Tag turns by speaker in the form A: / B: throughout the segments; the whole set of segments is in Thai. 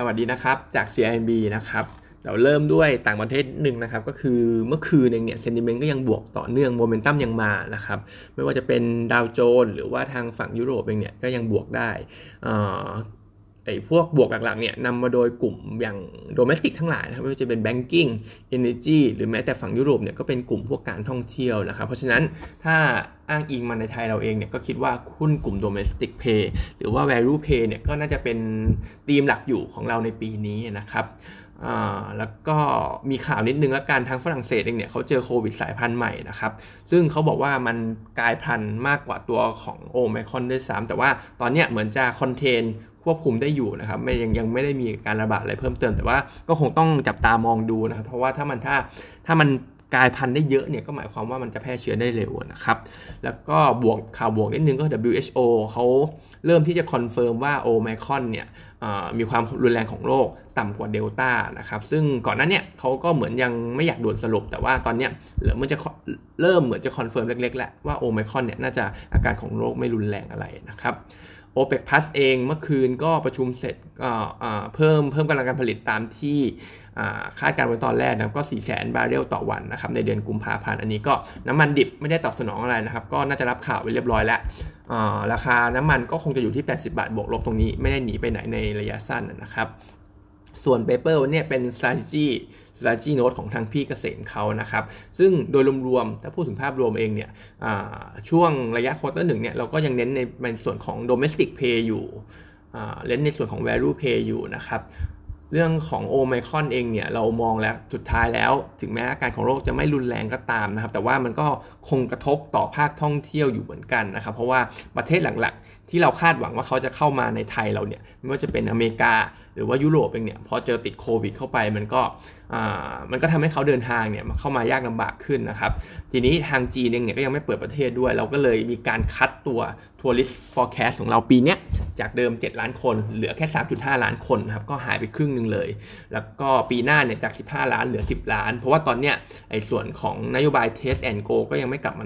A: สวัสดีนะครับจาก CIB นะครับเราเริ่มด้วยต่างประเทศหนึ่งนะครับ ก็คือเมื่อคืนเองเนี่ยเซนติเมนต์ก็ยังบวกต่อเนื่องโมเมนตัมยังมานะครับ ไม่ว่าจะเป็นดาวโจนส์หรือว่าทางฝั่งยุโรปเองเนี่ยก็ยังบวกได้ ไอ้พวกบวกหลักๆเนี่ยนำมาโดยกลุ่มอย่างโดเมสติกทั้งหลายนะครับไม่ว่าจะเป็น banking energy หรือแม้แต่ฝั่งยุโรปเนี่ยก็เป็นกลุ่มพวกการท่องเที่ยวนะครับ เพราะฉะนั้นถ้าอ้างอิงมาในไทยเราเองเนี่ยก็คิดว่าหุ้นกลุ่ม domestic pay หรือว่า value pay เนี่ยก็น่าจะเป็นธีมหลักอยู่ของเราในปีนี้นะครับแล้วก็มีข่าวนิดนึงแล้วกันทางฝรั่งเศสเองเนี่ยเขาเจอโควิดสายพันธุ์ใหม่นะครับ ซึ่งเขาบอกว่ามันกลายพันธุ์มากกว่าตัวของโอไมคอนด้วยซ้ำแต่ว่าตอนนี้เหมือนจะคอนเทน ควบคุมได้อยู่นะครับไม่ยังยังไม่ได้มีการระบาดอะไรเพิ่มเติม แต่ว่าก็คงต้องจับตามองดูนะครับ เพราะว่าถ้ามันถ้าถ้ามันกลายพันธุ์ได้เยอะเนี่ยก็หมายความว่ามันจะแพร่เชื้อได้เร็วนะครับ แล้วก็บวกข่าวบวกนิดนึงก็ WHO เขาเริ่มที่จะ confirm ว่าโอไมคอนเนี่ยมีความรุนแรงของโรคต่ำกว่าเดลต้านะครับซึ่งก่อนหน้านี้เขาก็เหมือนยังไม่อยากด่วนสรุป แต่ว่าตอนนี้เหมือนมันจะเริ่มเหมือนจะ confirm เล็กๆแล้วว่าโอไมคอนเนี่ยน่าจะอาการของโรคไม่รุนแรงอะไรนะครับ OPEC Plus เองเมื่อคืนก็ประชุมเสร็จก็เพิ่มเพิ่มกำลังการผลิตตามที่คาดการณ์ไว้ตอนแรกนะก็ 4 0 0แสนบาร์เรลต่อวันนะครับในเดือนกุมภาพันธ์อันนี้ก็น้ำมันดิบไม่ได้ตอบสนองอะไรนะครับ ก็น่าจะรับข่าวไปเรียบร้อยแล้วราคาน้ำมันก็คงจะอยู่ที่ 80 บาทบวกลบตรงนี้ไม่ได้หนีไปไหนในระยะสั้นนะครับ ส่วน paper เนี่ยเป็น strategy strategy note ของทางพี่เกษมเขานะครับ ซึ่งโดยรวมๆ ถ้าพูดถึงภาพรวมเองเนี่ยช่วงระยะ quarter หนึ่งเนี่ยเราก็ยังเน้นในในส่วนของ domestic play อยู่เล่นในส่วนของ value play อยู่นะครับ เรื่องของโอไมคอนเองเนี่ยเรามองแล้วสุดท้ายแล้ว ถึงแม้อาการของโรคจะไม่รุนแรงก็ตามนะครับ แต่ว่ามันก็คงกระทบต่อภาคท่องเที่ยวอยู่เหมือนกันนะครับ เพราะว่าประเทศหลักๆ ที่เราคาดหวังว่าเขาจะเข้ามาในไทยเราเนี่ยไม่ว่าจะเป็นอเมริกา หรือว่ายุโรปเองเนี่ยพอเจอติดโควิดเข้าไปมันก็มันก็ทำให้เขาเดินทางเนี่ยเข้ามายากลำบากขึ้นนะครับ ทีนี้ทางจีนเองเนี่ยก็ยังไม่เปิดประเทศด้วย เราก็เลยมีการ cut ตัว tourist forecast ของเราปีนี้ จากเดิม 7 ล้านคน เหลือแค่ 3.5 ล้านคนครับก็หายไปครึ่งหนึ่งเลย แล้วก็ปีหน้าเนี่ยจาก 15 ล้านเหลือ 10 ล้าน เพราะว่าตอนเนี้ยไอ้ส่วนของนโยบาย Test and Go ก็ยังไม่กลับมา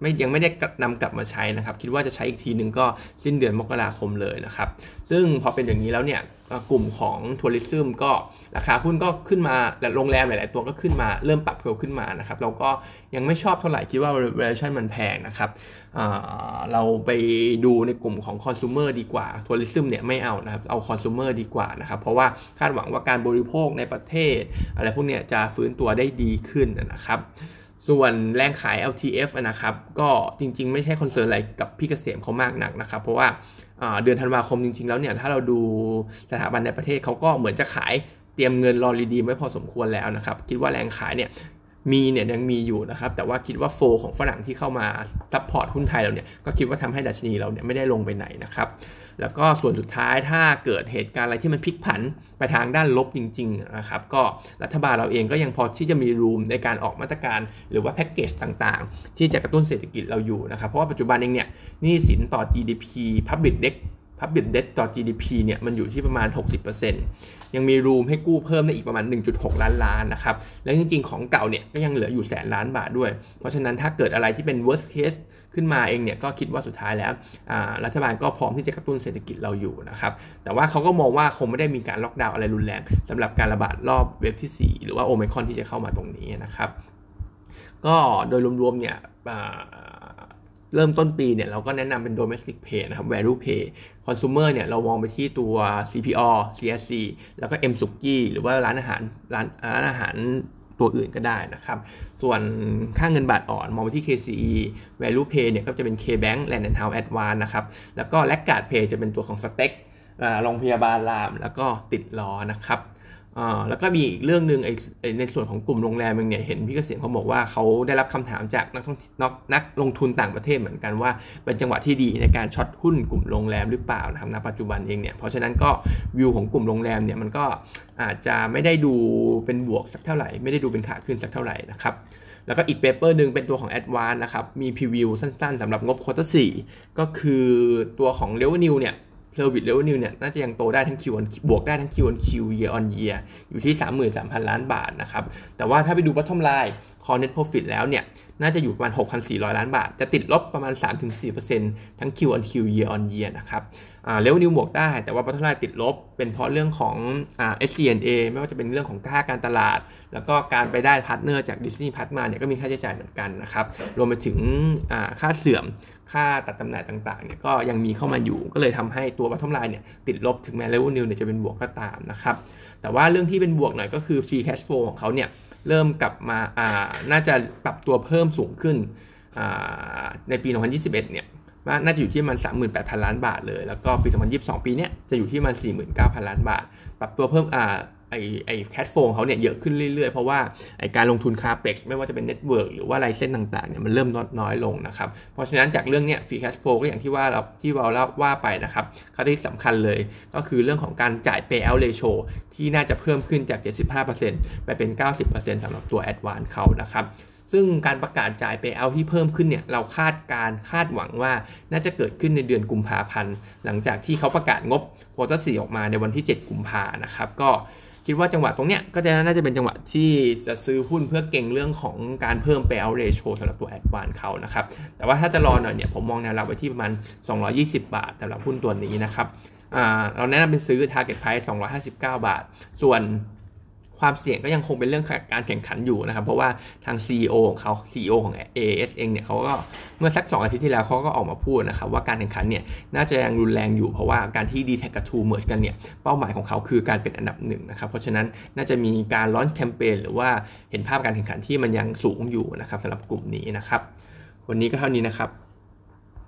A: ไม่ยังไม่ได้นำกลับมาใช้นะครับ คิดว่าจะใช้อีกทีหนึ่งก็สิ้นเดือนมกราคมเลยนะครับ ซึ่งพอเป็นอย่างนี้แล้วเนี่ยกลุ่มของทัวริซึมก็ราคาหุ้นก็ขึ้นมาและโรงแรมหลาย ๆ ตัวก็ขึ้นมาเริ่มปรับเพิ่มขึ้นมานะครับเราก็ยังไม่ชอบเท่าไหร่คิดว่า valuation มันแพงนะครับเราไปดูในกลุ่มของคอน sumer ดีกว่าทัวริซึมเนี่ยไม่เอานะครับเอาคอน sumer ดีกว่านะครับเพราะว่าคาดหวังว่าการบริโภคในประเทศ อะไรพวกเนี้ยจะฟื้นตัวได้ดีขึ้นนะครับ ส่วนแรงขาย LTF นะครับ ก็จริงๆ ไม่ใช่ concern อะไรกับพี่เกษมเขามากนักนะครับ เพราะว่าเดือนธันวาคมจริง ๆ แล้วเนี่ยถ้าเราดูสถาบันในประเทศเขาก็เหมือนจะขายเตรียมเงินรอ redeem ไว้พอสมควรแล้วนะครับ คิดว่าแรงขายเนี่ย มีเนี่ยยังมีอยู่นะครับ แต่ว่าคิดว่า flow ของฝรั่งที่เข้ามา support หุ้นไทยเราเนี่ยก็คิดว่าทำให้ดัชนีเราเนี่ยไม่ได้ลงไปไหนนะครับ แล้วก็ส่วนสุดท้ายถ้าเกิดเหตุการณ์อะไรที่มันพลิกผันไปทางด้านลบจริงๆนะครับก็รัฐบาลเราเองก็ยังพอที่จะมีรูมในการออกมาตรการหรือว่าแพ็กเกจต่างๆ ที่จะกระตุ้นเศรษฐกิจเราอยู่นะครับ เพราะว่าปัจจุบันเองเนี่ยนี่สินต่อ GDP Public Debt Public Debt ต่อ GDP เนี่ยมันอยู่ที่ประมาณ 60% ยังมีรูมให้กู้เพิ่มได้อีกประมาณ 1.6 ล้านล้านนะครับ แล้วจริงๆ ของเก่าเนี่ยก็ยังเหลืออยู่แสนล้านบาทด้วย เพราะฉะนั้นถ้าเกิดอะไรที่เป็น worst case ขึ้นมาเองเนี่ยก็คิดว่าสุดท้ายแล้วรัฐบาลก็พร้อมที่จะกระตุ้นเศรษฐกิจเราอยู่นะครับแต่ว่าเขาก็มองว่าคงไม่ได้มีการล็อกดาวน์อะไรรุนแรงสำหรับการระบาดรอบเว็บที่ 4 หรือว่าโอมคอนที่จะเข้ามาตรงนี้นะครับก็โดยรวมๆเนี่ย เริ่มต้นปีเนี่ยเราก็แนะนำเป็น domestic pay นะครับ value pay consumer เนี่ยเรามองไปที่ตัว CPO CSC แล้วก็ M สุกี้หรือว่าร้านอาหารร้านร้านอาหารตัวอื่นก็ได้นะครับ ส่วนค่าเงินบาทอ่อนมองไปที่ KCE value pay เนี่ยก็จะเป็น KBank Land and House Advance นะครับ แล้วก็ l a g g a r d pay จะเป็นตัวของ Stack โรงพยาบาลรามแล้วก็ติดล้อนะครับ อ่าแล้วก็มีอีกเรื่องหนึ่งไอ้ในส่วนของกลุ่มโรงแรมเองเนี่ยเห็นพี่เกษมเขาบอกว่าเขาได้รับคำถามจากนักท่องนักนักลงทุนต่างประเทศเหมือนกันว่า เป็นจังหวะที่ดีในการช็อตหุ้นกลุ่มโรงแรมหรือเปล่านะครับณปัจจุบันเองเนี่ยเพราะฉะนั้นก็วิวของกลุ่มโรงแรมเนี่ยมันก็อาจจะไม่ได้ดูเป็นบวกสักเท่าไหร่ ไม่ได้ดูเป็นขาขึ้นสักเท่าไหร่นะครับแล้วก็อีก paper หนึ่งเป็นตัวของ a d v a n c e นะครับมี preview สั้นๆสำหรับงบ quarter สี่ก็คือตัวของ Revenue เนี่ย service revenue เนี่ยน่าจะยังโตได้ทั้ง Q on บวกได้ทั้ง Q on Q year on year อยู่ที่ 33,000 ล้านบาทนะครับแต่ว่าถ้าไปดู bottom line core net profit แล้วเนี่ย น่าจะอยู่ประมาณ 6,400 ล้านบาท จะติดลบประมาณ 3-4%ทั้ง Q on Q year on year นะครับ revenue บวกได้ แต่ว่า bottom line ติดลบ เป็นเพราะเรื่องของอ่า SG&A ไม่ว่าจะเป็นเรื่องของค่าการตลาด แล้วก็การไปได้ partner จาก Disney Plus มาเนี่ยก็มีค่าใช้จ่ายเหมือนกันนะครับ รวมไปถึงอ่าค่าเสื่อมค่าตัดจำหน่ายต่างๆเนี่ยก็ยังมีเข้ามาอยู่ก็เลยทำให้ตัว bottom line เนี่ยติดลบถึงแม้ revenue เนี่ยจะเป็นบวกก็ตามนะครับ แต่ว่าเรื่องที่เป็นบวกหน่อยก็คือ free cash flow ของเขาเนี่ย เริ่มกลับมาอ่าน่าจะปรับตัวเพิ่มสูงขึ้นในปี 2021 เนี่ยว่าน่าจะอยู่ที่ประมาณ 38,000 ล้านบาทเลย แล้วก็ปี 2022 ปีนี้จะอยู่ที่ประมาณ 49,000 ล้านบาท ปรับตัวเพิ่มอ่า ไอไอ cash flow ของเขาเนี่ยเยอะขึ้นเรื่อยๆ เพราะว่าไอการลงทุน CAPEX ไม่ว่าจะเป็น network หรือว่า license ต่างๆเนี่ยมันเริ่มลดน้อยลงนะครับ เพราะฉะนั้นจากเรื่องเนี้ย free cash flow ก็อย่างที่ว่าเราที่เราเล่าว่าไปนะครับข้อที่สำคัญเลยก็คือเรื่องของการจ่าย payout ratio ที่น่าจะเพิ่มขึ้นจาก 75%ไปเป็น 90%สำหรับตัว Advance เขานะครับซึ่งการประกาศจ่ายเปเอาที่เพิ่มขึ้นเนี่ยเราคาดการคาดหวังว่าน่าจะเกิดขึ้นในเดือนกุมภาพันธ์หลังจากที่เขาประกาศงบโควตาสี่ออกมาในวันที่ 7 กุมภานะครับก็ คิดว่าจังหวะตรงเนี้ยก็จะน่าจะเป็นจังหวะที่จะซื้อหุ้นเพื่อเก่งเรื่องของการเพิ่ม payout ratio สำหรับตัวแอดวานเขานะครับ แต่ว่าถ้าจะรอหน่อยเนี่ยผมมองแนวรับไว้ที่ประมาณ 220 บาทสำหรับหุ้นตัวนี้นะครับเราแนะนำเป็นซื้อ target price 259 บาท ส่วน ความเสี่ยงก็ยังคงเป็นเรื่องการแข่งขันอยู่นะครับ เพราะว่าทาง CEO ของเขา CEO ของ AS เองเนี่ยเขาก็เมื่อสัก 2 อาทิตย์ที่แล้วเขาก็ออกมาพูดนะครับว่าการแข่งขันเนี่ยน่าจะยังรุนแรงอยู่เพราะว่าการที่ d t แทกับ True Merge กันเนี่ยเป้าหมายของเขาคือการเป็นอันดับหนึ่งนะครับเพราะฉะนั้นน่าจะมีการล้อนแคมเปญหรือว่าเห็นภาพการแข่งขันที่มันยังสูงอยู่นะครับสำหรับกลุ่มนี้นะครับวันนี้ก็เท่านี้นะครับ